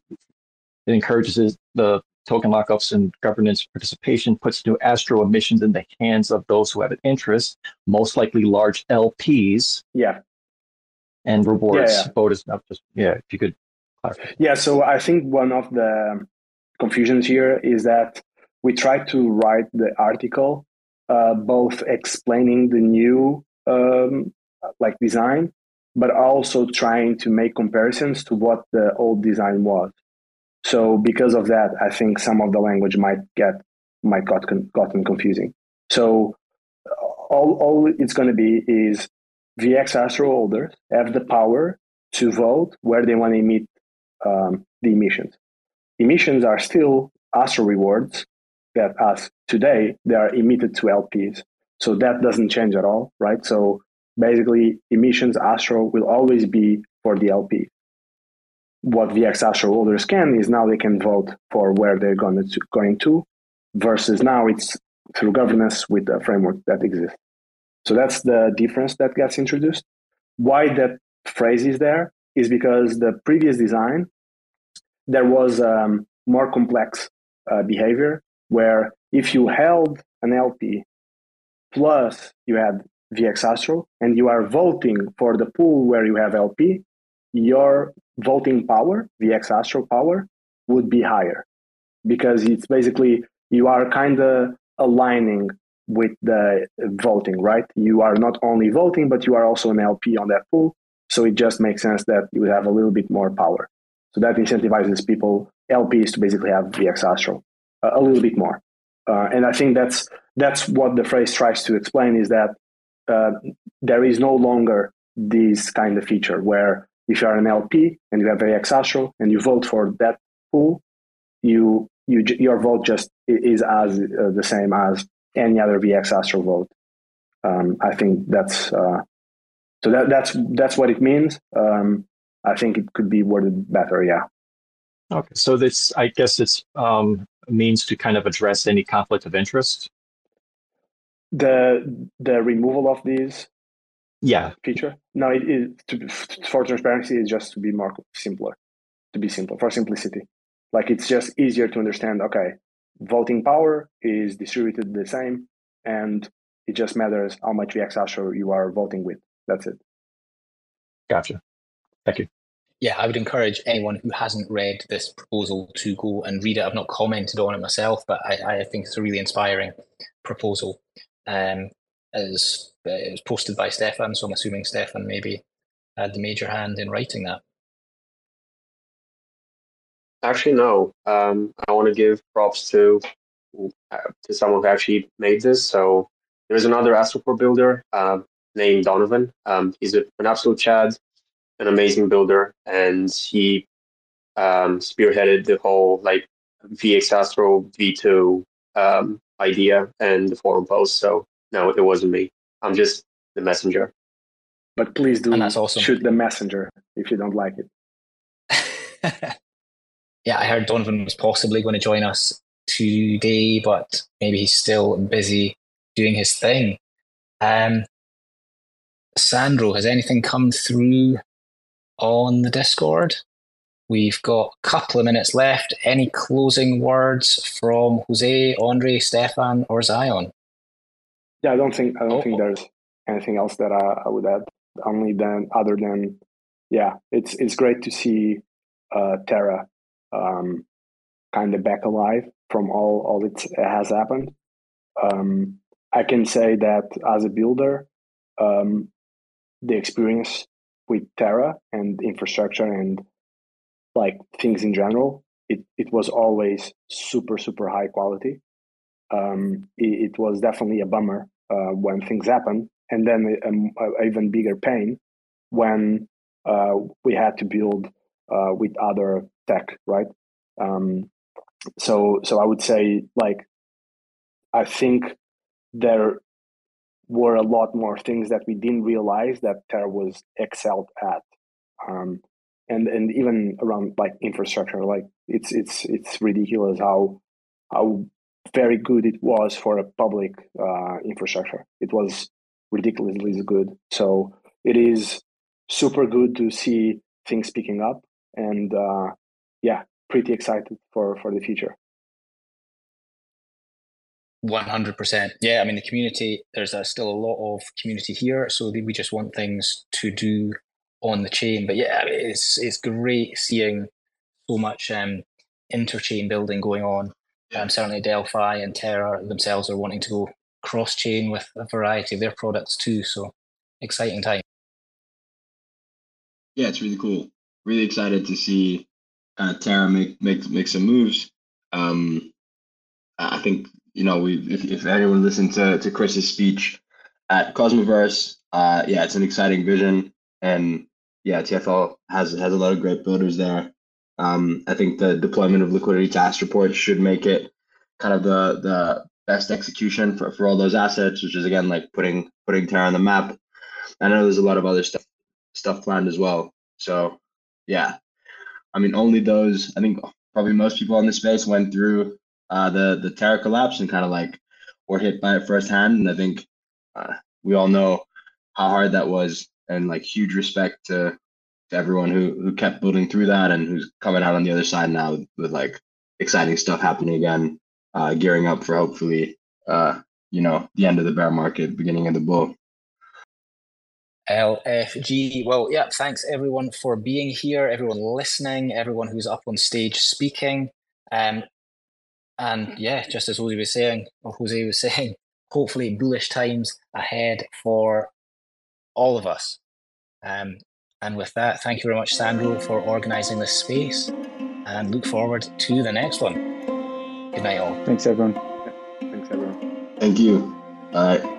it encourages the token lockups and governance participation, puts new Astro emissions in the hands of those who have an interest, most likely large LPs. Yeah. And rewards yeah, yeah. voters. Not just yeah. If you could Yeah. So I think one of the confusions here is that we tried to write the article uh, both explaining the new um, like design, but also trying to make comparisons to what the old design was. So because of that, I think some of the language might get might got gotten confusing. So all all it's going to be is VX Astro holders have the power to vote where they want to emit um, the emissions. Emissions are still Astro rewards that as today they are emitted to LPs. So that doesn't change at all, right? So basically, emissions Astro will always be for the LP. What VX Astro holders can is now they can vote for where they're going to, going to, versus now it's through governance with the framework that exists. So that's the difference that gets introduced. Why that phrase is there is because the previous design there was um, more complex uh, behavior where if you held an LP plus you had VX Astro and you are voting for the pool where you have LP, your voting power, VX Astro power, would be higher because it's basically you are kind of aligning with the voting, right? You are not only voting, but you are also an LP on that pool. So it just makes sense that you would have a little bit more power. So that incentivizes people, LPs, to basically have VX Astro a little bit more. Uh, and I think that's that's what the phrase tries to explain is that uh, there is no longer this kind of feature where if you are an LP and you have VX Astro and you vote for that pool, you you your vote just is as uh, the same as any other VX Astro vote. Um, I think that's uh, so that that's that's what it means. Um, I think it could be worded better. Yeah. Okay, so this I guess it's um, means to kind of address any conflict of interest? The the removal of these yeah feature no it is to, for transparency is just to be more simpler to be simple for simplicity like it's just easier to understand okay voting power is distributed the same and it just matters how much VX Astro you are voting with that's it gotcha thank you yeah, I would encourage anyone who hasn't read this proposal to go and read it. I've not commented on it myself, but I, I think it's a really inspiring proposal. Um, as uh, it was posted by Stefan, so I'm assuming Stefan maybe had the major hand in writing that. Actually, no. Um, I want to give props to uh, to someone who actually made this. So there's another Astroport builder uh, named Donovan. Um, he's a, an absolute Chad, an amazing builder, and he um, spearheaded the whole like VX Astro V2 um, idea and the forum post. So no, it wasn't me. I'm just the messenger. But please do And that's awesome. shoot the messenger if you don't like it. yeah, I heard Donovan was possibly going to join us today, but maybe he's still busy doing his thing. Um, Sandro, has anything come through on the Discord? We've got a couple of minutes left. Any closing words from Jose, Andre, Stefan, or Zion? Yeah, I don't think I don't Oh. think there's anything else that I, I would add. Only than other than yeah, it's it's great to see uh, Terra um, kind of back alive from all all it has happened. Um, I can say that as a builder, um, the experience with Terra and infrastructure and like things in general, it, it was always super super high quality. Um, it, it was definitely a bummer uh, when things happen, and then a, a, a even bigger pain when uh, we had to build uh, with other tech, right? Um, so so I would say like I think there were a lot more things that we didn't realize that Terra was excelled at. Um, and and even around like infrastructure, like it's it's it's ridiculous how how very good it was for a public uh, infrastructure. It was ridiculously good. So it is super good to see things picking up, and uh, yeah, pretty excited for for the future. One hundred percent. Yeah, I mean the community. There's a, still a lot of community here, so we just want things to do on the chain. But yeah, it's it's great seeing so much um, interchain building going on. Um, certainly, Delphi and Terra themselves are wanting to go cross chain with a variety of their products too. So exciting time. Yeah, it's really cool. Really excited to see uh, Terra make make make some moves. Um, I think you know we if, if anyone listened to to Chris's speech at Cosmoverse, uh, yeah, it's an exciting vision, and yeah, TFL has has a lot of great builders there. Um, I think the deployment of liquidity task Astroport should make it kind of the the best execution for, for all those assets, which is again like putting putting Terra on the map. I know there's a lot of other stuff stuff planned as well. So yeah, I mean only those. I think probably most people in this space went through uh, the the Terra collapse and kind of like were hit by it firsthand. And I think uh, we all know how hard that was, and like huge respect to to everyone who who kept building through that and who's coming out on the other side now with, with like exciting stuff happening again, uh, gearing up for hopefully uh, you know the end of the bear market, beginning of the bull. LFG. Well, yeah, thanks everyone for being here, everyone listening, everyone who's up on stage speaking. Um, and yeah, just as Jose was saying, or Jose was saying, hopefully bullish times ahead for all of us. Um, and with that, thank you very much, Sandro, for organizing this space and look forward to the next one. Good night, all. Thanks, everyone. Thanks, everyone. Thank you. All right.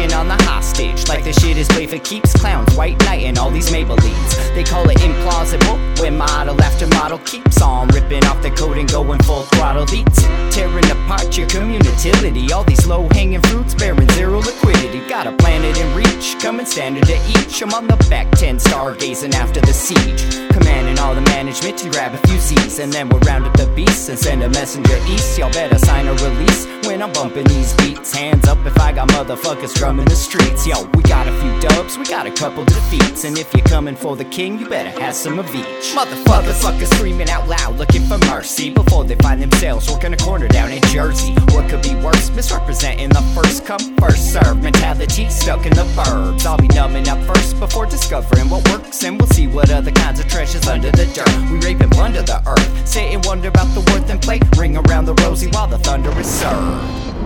On the hostage, like the shit is play for keeps. Clowns, white knight, and all these Maybellines. They call it implausible when model model keeps on ripping off the coat and going full throttle beats. Tearing apart your community. All these low hanging fruits bearing zero liquidity. Got a planet in reach, coming standard to each. I'm on the back 10, stargazing after the siege. Commanding all the management to grab a few Z's. And then we'll round up the beasts and send a messenger east. Y'all better sign a release when I'm bumping these beats. Hands up if I got motherfuckers drumming the streets. Yo, we got a few dubs, we got a couple defeats. And if you're coming for the king, you better have some of each. Motherfuckers, fuckers screaming out loud, looking for mercy before they find themselves working a corner down in Jersey. What could be worse? Misrepresenting the first come, first serve mentality stuck in the burbs. I'll be numbing up first before discovering what works, and we'll see what other kinds of treasures under the dirt. We rape and plunder the earth, sit and wonder about the worth and play. Ring around the rosy while the thunder is served.